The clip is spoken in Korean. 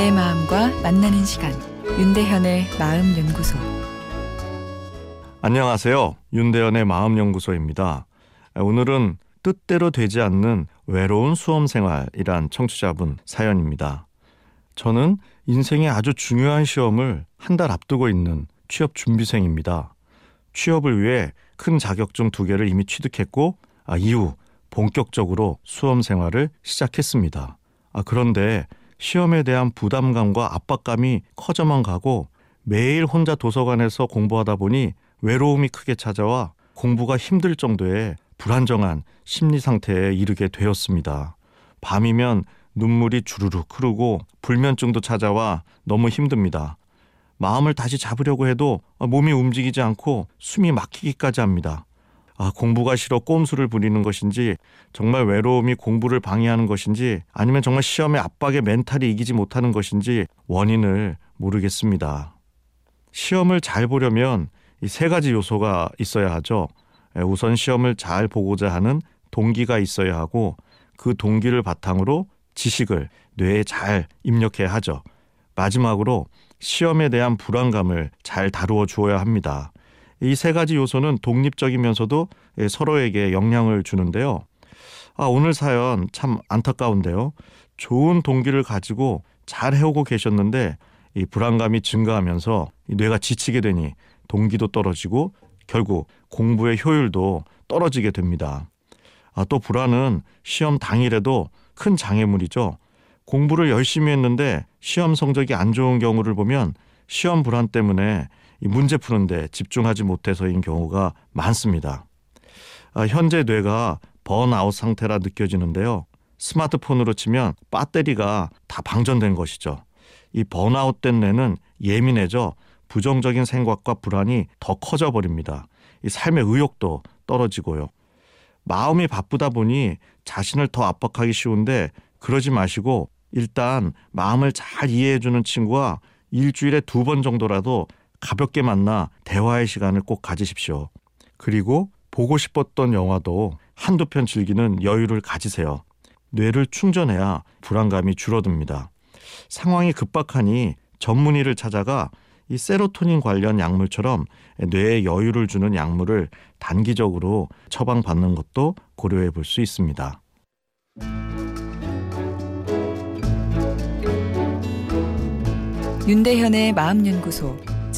만나는 시간 윤대현의 마음 연구소 안녕하세요. 윤대현의 마음 연구소입니다. 오늘은 뜻대로 되지 않는 외로운 수험 생활이란 청취자분 사연입니다. 저는 인생의 아주 중요한 시험을 한 달 앞두고 있는 취업 준비생입니다. 취업을 위해 큰 자격증 두 개를 이미 취득했고 아, 이후 본격적으로 수험 생활을 시작했습니다. 아, 그런데 시험에 대한 부담감과 압박감이 커져만 가고 매일 혼자 도서관에서 공부하다 보니 외로움이 크게 찾아와 공부가 힘들 정도의 불안정한 심리 상태에 이르게 되었습니다. 밤이면 눈물이 주르륵 흐르고 불면증도 찾아와 너무 힘듭니다. 마음을 다시 잡으려고 해도 몸이 움직이지 않고 숨이 막히기까지 합니다. 아, 공부가 싫어 꼼수를 부리는 것인지 정말 외로움이 공부를 방해하는 것인지 아니면 정말 시험의 압박에 멘탈이 이기지 못하는 것인지 원인을 모르겠습니다. 시험을 잘 보려면 이 세 가지 요소가 있어야 하죠. 우선 시험을 잘 보고자 하는 동기가 있어야 하고 그 동기를 바탕으로 지식을 뇌에 잘 입력해야 하죠. 마지막으로 시험에 대한 불안감을 잘 다루어 주어야 합니다. 이 세 가지 요소는 독립적이면서도 예, 서로에게 영향을 주는데요. 아, 오늘 사연 참 안타까운데요. 좋은 동기를 가지고 잘 해오고 계셨는데 이 불안감이 증가하면서 뇌가 지치게 되니 동기도 떨어지고 결국 공부의 효율도 떨어지게 됩니다. 아, 또 불안은 시험 당일에도 큰 장애물이죠. 공부를 열심히 했는데 시험 성적이 안 좋은 경우를 보면 시험 불안 때문에 이 문제 푸는데 집중하지 못해서인 경우가 많습니다. 아, 현재 뇌가 번아웃 상태라 느껴지는데요. 스마트폰으로 치면 배터리가 다 방전된 것이죠. 이 번아웃된 뇌는 예민해져 부정적인 생각과 불안이 더 커져 버립니다. 이 삶의 의욕도 떨어지고요. 마음이 바쁘다 보니 자신을 더 압박하기 쉬운데 그러지 마시고 일단 마음을 잘 이해해주는 친구와 일주일에 두 번 정도라도 가볍게 만나 대화의 시간을 꼭 가지십시오. 그리고 보고 싶었던 영화도 한두 편 즐기는 여유를 가지세요. 뇌를 충전해야 불안감이 줄어듭니다. 상황이 급박하니 전문의를 찾아가 이 세로토닌 관련 약물처럼 뇌에 여유를 주는 약물을 단기적으로 처방받는 것도 고려해 볼 수 있습니다. 윤대현의 마음연구소